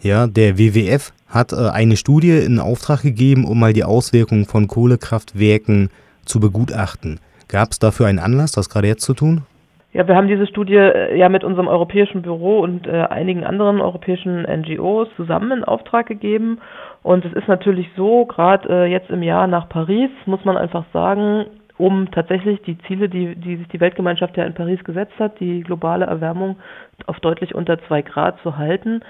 Ja, der WWF hat äh, eine Studie in Auftrag gegeben, um mal die Auswirkungen von Kohlekraftwerken zu begutachten. Gab es dafür einen Anlass, das gerade jetzt zu tun? Ja, wir haben diese Studie äh, ja mit unserem europäischen Büro und äh, einigen anderen europäischen NGOs zusammen in Auftrag gegeben. Und es ist natürlich so, gerade äh, jetzt im Jahr nach Paris, muss man einfach sagen, um tatsächlich die Ziele, die, die sich die Weltgemeinschaft ja in Paris gesetzt hat, die globale Erwärmung auf deutlich unter zwei Grad zu halten,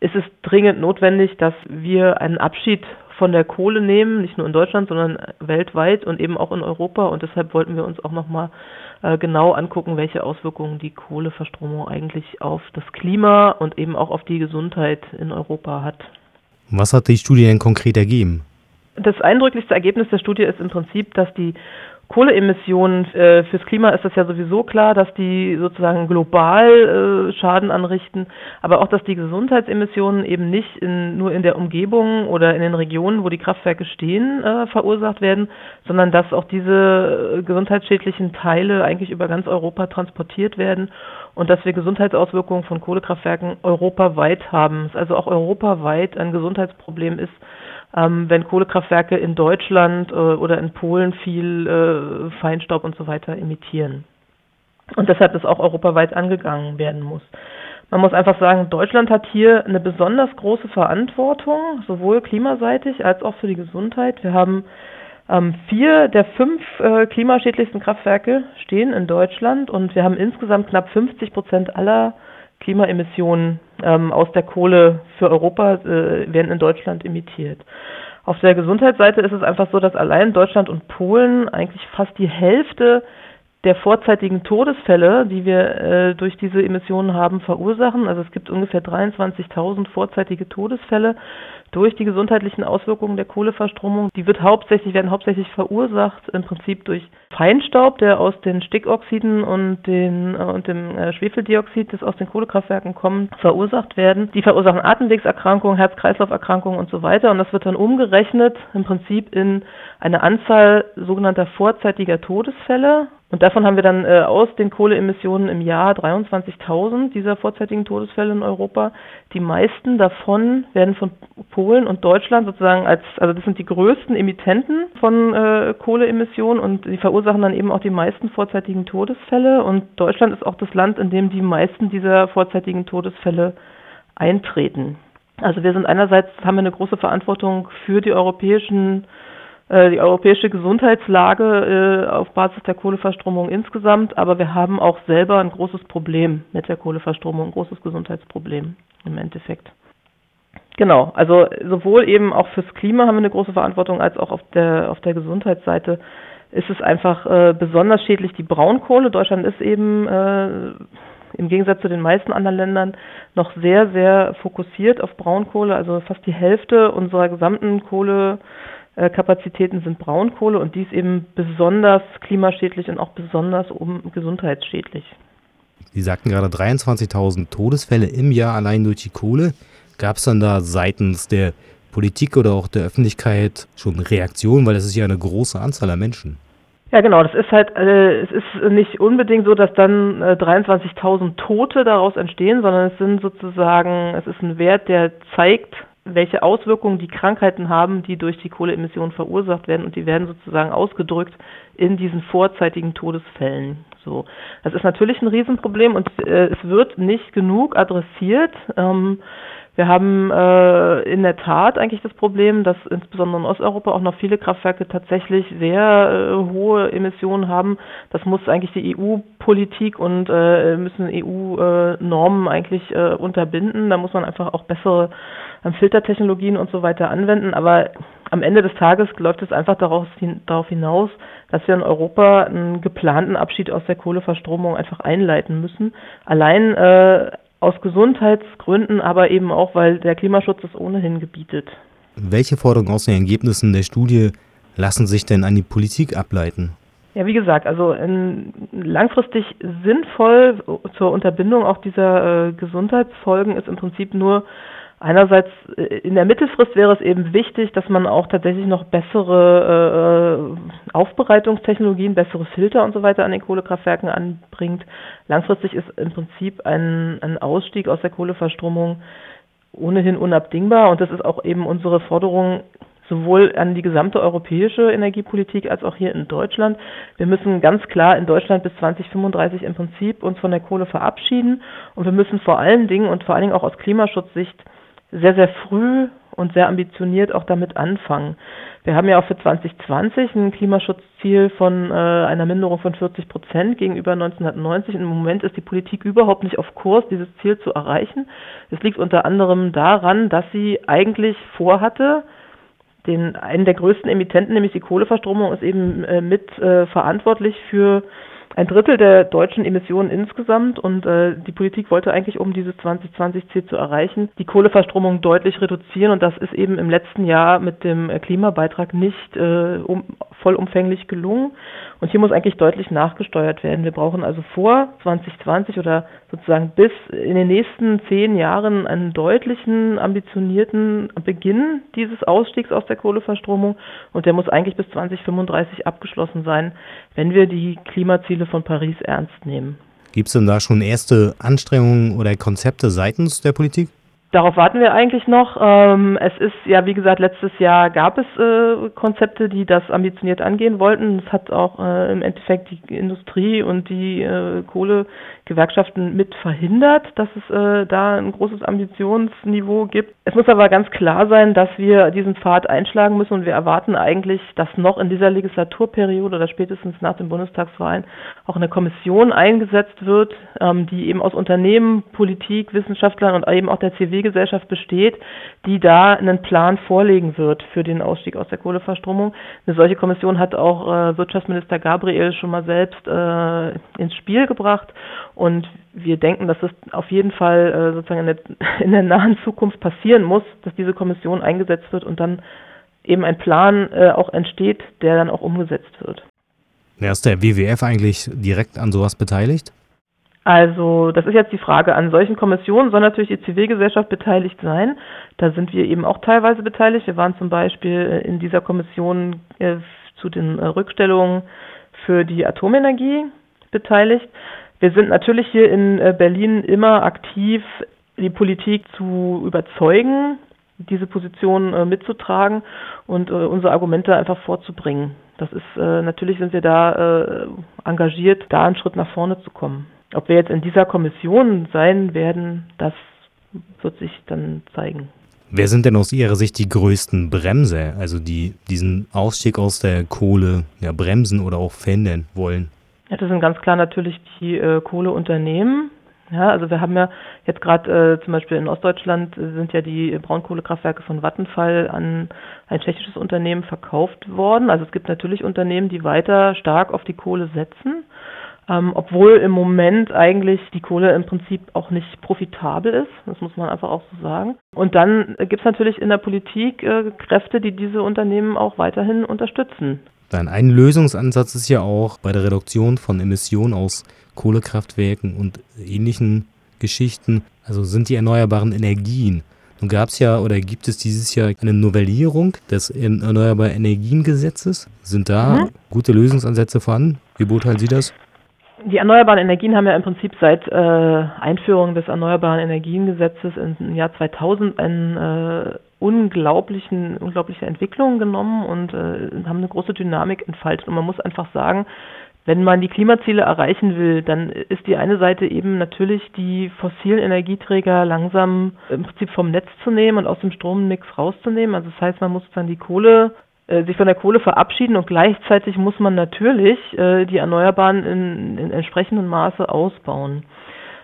ist es dringend notwendig, dass wir einen Abschied von der Kohle nehmen, nicht nur in Deutschland, sondern weltweit und eben auch in Europa. Und deshalb wollten wir uns auch nochmal äh, genau angucken, welche Auswirkungen die Kohleverstromung eigentlich auf das Klima und eben auch auf die Gesundheit in Europa hat. Was hat die Studie denn konkret ergeben? Das eindrücklichste Ergebnis der Studie ist im Prinzip, dass die Kohleemissionen äh, fürs Klima ist das ja sowieso klar, dass die sozusagen global äh, Schaden anrichten, aber auch, dass die Gesundheitsemissionen eben nicht in, nur in der Umgebung oder in den Regionen, wo die Kraftwerke stehen, äh, verursacht werden, sondern dass auch diese äh, gesundheitsschädlichen Teile eigentlich über ganz Europa transportiert werden und dass wir Gesundheitsauswirkungen von Kohlekraftwerken europaweit haben. Es also auch europaweit ein Gesundheitsproblem ist, ähm, wenn Kohlekraftwerke in Deutschland äh, oder in Polen viel äh, Feinstaub und so weiter emittieren. Und deshalb das auch europaweit angegangen werden muss. Man muss einfach sagen, Deutschland hat hier eine besonders große Verantwortung, sowohl klimaseitig als auch für die Gesundheit. Wir haben ähm, vier der fünf äh, klimaschädlichsten Kraftwerke stehen in Deutschland und wir haben insgesamt knapp 50 Prozent aller Klimaemissionen ähm, aus der Kohle für Europa äh, werden in Deutschland emittiert. Auf der Gesundheitsseite ist es einfach so, dass allein Deutschland und Polen eigentlich fast die Hälfte der vorzeitigen Todesfälle, die wir äh, durch diese Emissionen haben, verursachen. Also es gibt ungefähr 23.000 vorzeitige Todesfälle durch die gesundheitlichen Auswirkungen der Kohleverstromung. Die wird hauptsächlich, werden hauptsächlich verursacht im Prinzip durch Feinstaub, der aus den Stickoxiden und, den, äh, und dem äh, Schwefeldioxid, das aus den Kohlekraftwerken kommt, verursacht werden. Die verursachen Atemwegserkrankungen, Herz-Kreislauf-Erkrankungen und so weiter. Und das wird dann umgerechnet im Prinzip in eine Anzahl sogenannter vorzeitiger Todesfälle. Und davon haben wir dann äh, aus den Kohleemissionen im Jahr 23.000 dieser vorzeitigen Todesfälle in Europa. Die meisten davon werden von Polen und Deutschland sozusagen als, also das sind die größten Emittenten von äh, Kohleemissionen und die verursachen dann eben auch die meisten vorzeitigen Todesfälle. Und Deutschland ist auch das Land, in dem die meisten dieser vorzeitigen Todesfälle eintreten. Also wir sind einerseits haben wir eine große Verantwortung für die europäischen die europäische Gesundheitslage äh, auf Basis der Kohleverstromung insgesamt, aber wir haben auch selber ein großes Problem mit der Kohleverstromung, ein großes Gesundheitsproblem im Endeffekt. Genau, also sowohl eben auch fürs Klima haben wir eine große Verantwortung, als auch auf der auf der Gesundheitsseite ist es einfach äh, besonders schädlich die Braunkohle. Deutschland ist eben äh, im Gegensatz zu den meisten anderen Ländern noch sehr, sehr fokussiert auf Braunkohle. Also fast die Hälfte unserer gesamten Kohle äh, Kapazitäten sind Braunkohle und dies eben besonders klimaschädlich und auch besonders um gesundheitsschädlich. Sie sagten gerade 23.000 Todesfälle im Jahr allein durch die Kohle. Gab es dann da seitens der Politik oder auch der Öffentlichkeit schon Reaktionen, weil das ist ja eine große Anzahl an Menschen? Ja, genau. Das ist halt, äh, es ist nicht unbedingt so, dass dann äh, 23.000 Tote daraus entstehen, sondern es sind sozusagen, es ist ein Wert, der zeigt, welche Auswirkungen die Krankheiten haben, die durch die Kohleemissionen verursacht werden und die werden sozusagen ausgedrückt in diesen vorzeitigen Todesfällen. So, das ist natürlich ein Riesenproblem und äh, es wird nicht genug adressiert. Ähm, wir haben äh, in der Tat eigentlich das Problem, dass insbesondere in Osteuropa auch noch viele Kraftwerke tatsächlich sehr äh, hohe Emissionen haben. Das muss eigentlich die EU-Politik und äh, müssen EU-Normen eigentlich äh, unterbinden. Da muss man einfach auch bessere äh, Filtertechnologien und so weiter anwenden. Aber am Ende des Tages läuft es einfach darauf hinaus, dass wir in Europa einen geplanten Abschied aus der Kohleverstromung einfach einleiten müssen. Allein äh, aus Gesundheitsgründen, aber eben auch, weil der Klimaschutz es ohnehin gebietet. Welche Forderungen aus den Ergebnissen der Studie lassen sich denn an die Politik ableiten? Ja, wie gesagt, also langfristig sinnvoll zur Unterbindung auch dieser äh, Gesundheitsfolgen ist im Prinzip nur Einerseits äh, in der Mittelfrist wäre es eben wichtig, dass man auch tatsächlich noch bessere äh, Aufbereitungstechnologien, bessere Filter und so weiter an den Kohlekraftwerken anbringt. Langfristig ist im Prinzip ein, ein Ausstieg aus der Kohleverstromung ohnehin unabdingbar und das ist auch eben unsere Forderung sowohl an die gesamte europäische Energiepolitik als auch hier in Deutschland. Wir müssen ganz klar in Deutschland bis 2035 im Prinzip uns von der Kohle verabschieden und wir müssen vor allen Dingen und vor allen Dingen auch aus Klimaschutzsicht sehr, sehr früh und sehr ambitioniert auch damit anfangen. Wir haben ja auch für 2020 ein Klimaschutzziel von äh, einer Minderung von 40 Prozent gegenüber 1990. Im Moment ist die Politik überhaupt nicht auf Kurs, dieses Ziel zu erreichen. Es liegt unter anderem daran, dass sie eigentlich vorhatte, den einen der größten Emittenten, nämlich die Kohleverstromung, ist eben äh, mit äh, verantwortlich für ein Drittel der deutschen Emissionen insgesamt und äh, die Politik wollte eigentlich, um dieses 2020-Ziel zu erreichen, die Kohleverstromung deutlich reduzieren und das ist eben im letzten Jahr mit dem äh, Klimabeitrag nicht äh, um, vollumfänglich gelungen. Und hier muss eigentlich deutlich nachgesteuert werden. Wir brauchen also vor 2020 oder sozusagen bis in den nächsten zehn Jahren einen deutlichen, ambitionierten Beginn dieses Ausstiegs aus der Kohleverstromung. Und der muss eigentlich bis 2035 abgeschlossen sein, wenn wir die Klimaziele von Paris ernst nehmen. Gibt es denn da schon erste Anstrengungen oder Konzepte seitens der Politik? Darauf warten wir eigentlich noch. Ähm, es ist ja, wie gesagt, letztes Jahr gab es äh, Konzepte, die das ambitioniert angehen wollten. Es hat auch äh, im Endeffekt die Industrie und die äh, Kohlegewerkschaften mit verhindert, dass es da ein großes Ambitionsniveau gibt. Es muss aber ganz klar sein, dass wir diesen Pfad einschlagen müssen und wir erwarten eigentlich, dass noch in dieser Legislaturperiode oder spätestens nach den Bundestagswahlen auch eine Kommission eingesetzt wird, ähm, die eben aus Unternehmen, Politik, Wissenschaftlern und eben auch der Zivilgesellschaft besteht, die da einen Plan vorlegen wird für den Ausstieg aus der Kohleverstromung. Eine solche Kommission hat auch äh, Wirtschaftsminister Gabriel schon mal selbst äh, ins Spiel gebracht und wir denken, dass es auf jeden Fall äh, sozusagen in der, in der, nahen Zukunft passieren muss, dass diese Kommission eingesetzt wird und dann eben ein Plan äh, auch entsteht, der dann auch umgesetzt wird. Ja, ist der WWF eigentlich direkt an sowas beteiligt? Also, das ist jetzt die Frage. An solchen Kommissionen soll natürlich die Zivilgesellschaft beteiligt sein. Da sind wir eben auch teilweise beteiligt. Wir waren zum Beispiel in dieser Kommission äh, zu den äh, Rückstellungen für die Atomenergie beteiligt. Wir sind natürlich hier in äh, Berlin immer aktiv, die Politik zu überzeugen, diese Position äh, mitzutragen und äh, unsere Argumente einfach vorzubringen. Das ist natürlich sind wir da engagiert, da einen Schritt nach vorne zu kommen. Ob wir jetzt in dieser Kommission sein werden, das wird sich dann zeigen. Wer sind denn aus Ihrer Sicht die größten Bremser, also die diesen Ausstieg aus der Kohle ja, bremsen oder auch verhindern wollen? Ja, das sind ganz klar natürlich die äh, Kohleunternehmen, ja, also wir haben ja jetzt gerade äh, zum Beispiel in Ostdeutschland sind ja die Braunkohlekraftwerke von Vattenfall an ein tschechisches Unternehmen verkauft worden. Also es gibt natürlich Unternehmen, die weiter stark auf die Kohle setzen, ähm, obwohl im Moment eigentlich die Kohle im Prinzip auch nicht profitabel ist. Das muss man einfach auch so sagen. Und dann gibt es natürlich in der Politik äh, Kräfte, die diese Unternehmen auch weiterhin unterstützen. Dann ein Lösungsansatz ist ja auch bei der Reduktion von Emissionen aus Kohlekraftwerken und ähnlichen Geschichten, also sind die erneuerbaren Energien. Nun gab es ja oder gibt es dieses Jahr eine Novellierung des Erneuerbaren Energiengesetzes. Sind da mhm. gute Lösungsansätze vorhanden? Wie beurteilen Sie das? Die erneuerbaren Energien haben ja im Prinzip seit äh, Einführung des Erneuerbaren Energiengesetzes im Jahr 2000 eine äh, unglaublichen, unglaubliche Entwicklung genommen und äh, haben eine große Dynamik entfaltet. Und man muss einfach sagen, wenn man die Klimaziele erreichen will, dann ist die eine Seite eben natürlich die fossilen Energieträger langsam im Prinzip vom Netz zu nehmen und aus dem Strommix rauszunehmen. Also das heißt, man muss dann die Kohle äh, sich von der Kohle verabschieden und gleichzeitig muss man natürlich äh, die Erneuerbaren in, in entsprechendem Maße ausbauen.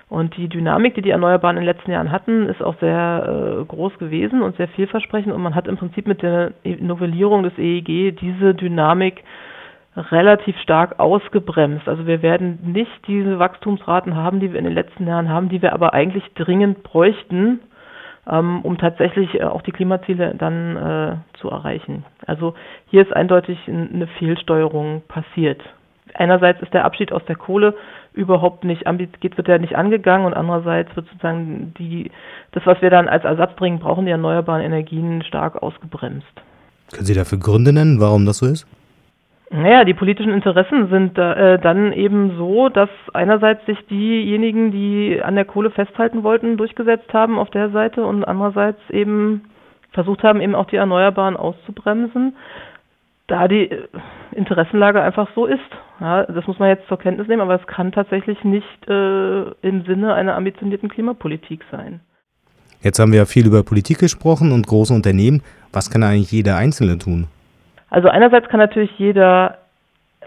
Und die Dynamik, die die Erneuerbaren in den letzten Jahren hatten, ist auch sehr äh, groß gewesen und sehr vielversprechend. Und man hat im Prinzip mit der Novellierung des EEG diese Dynamik relativ stark ausgebremst. Also wir werden nicht diese Wachstumsraten haben, die wir in den letzten Jahren haben, die wir aber eigentlich dringend bräuchten, ähm, um tatsächlich äh, auch die Klimaziele dann äh, zu erreichen. Also hier ist eindeutig eine Fehlsteuerung passiert. Einerseits ist der Abschied aus der Kohle überhaupt nicht geht, wird er nicht angegangen und andererseits wird sozusagen die, das, was wir dann als Ersatz bringen brauchen, die erneuerbaren Energien stark ausgebremst. Können Sie dafür Gründe nennen, warum das so ist? Naja, die politischen Interessen sind äh, dann eben so, dass einerseits sich diejenigen, die an der Kohle festhalten wollten, durchgesetzt haben auf der Seite und andererseits eben versucht haben, eben auch die Erneuerbaren auszubremsen, da die äh, Interessenlage einfach so ist. Ja, das muss man jetzt zur Kenntnis nehmen, aber es kann tatsächlich nicht äh, im Sinne einer ambitionierten Klimapolitik sein. Jetzt haben wir ja viel über Politik gesprochen und große Unternehmen. Was kann eigentlich jeder Einzelne tun? Also einerseits kann natürlich jeder,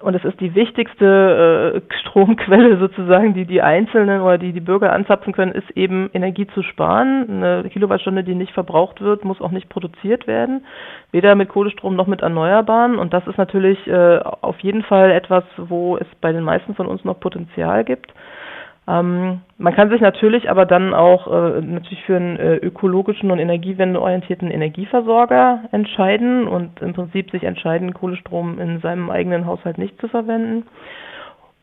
und es ist die wichtigste äh, Stromquelle sozusagen, die die Einzelnen oder die die Bürger anzapfen können, ist eben Energie zu sparen. Eine Kilowattstunde, die nicht verbraucht wird, muss auch nicht produziert werden, weder mit Kohlestrom noch mit Erneuerbaren. Und das ist natürlich äh, auf jeden Fall etwas, wo es bei den meisten von uns noch Potenzial gibt. Ähm, man kann sich natürlich aber dann auch äh, natürlich für einen äh, ökologischen und energiewendeorientierten Energieversorger entscheiden und im Prinzip sich entscheiden, Kohlestrom in seinem eigenen Haushalt nicht zu verwenden.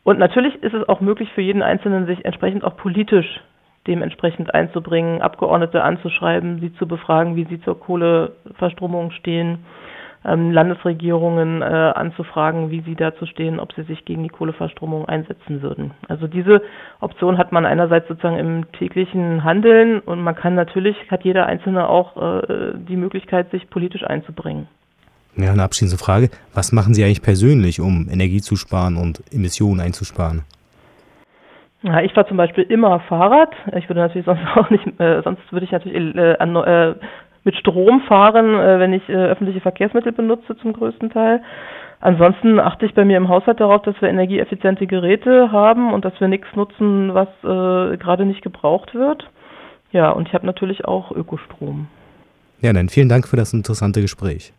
Und natürlich ist es auch möglich für jeden Einzelnen, sich entsprechend auch politisch dementsprechend einzubringen, Abgeordnete anzuschreiben, sie zu befragen, wie sie zur Kohleverstromung stehen ähm, Landesregierungen äh, anzufragen, wie sie dazu stehen, ob sie sich gegen die Kohleverstromung einsetzen würden. Also diese Option hat man einerseits sozusagen im täglichen Handeln und man kann natürlich, hat jeder Einzelne auch äh, die Möglichkeit, sich politisch einzubringen. Ja, eine abschließende Frage. Was machen Sie eigentlich persönlich, um Energie zu sparen und Emissionen einzusparen? Ja, ich fahre zum Beispiel immer Fahrrad. Ich würde natürlich sonst auch nicht, äh, sonst würde ich natürlich äh, an, äh, mit Strom fahren, äh, wenn ich äh, öffentliche Verkehrsmittel benutze zum größten Teil. Ansonsten achte ich bei mir im Haushalt darauf, dass wir energieeffiziente Geräte haben und dass wir nichts nutzen, was äh, gerade nicht gebraucht wird. Ja, und ich habe natürlich auch Ökostrom. Ja, dann vielen Dank für das interessante Gespräch.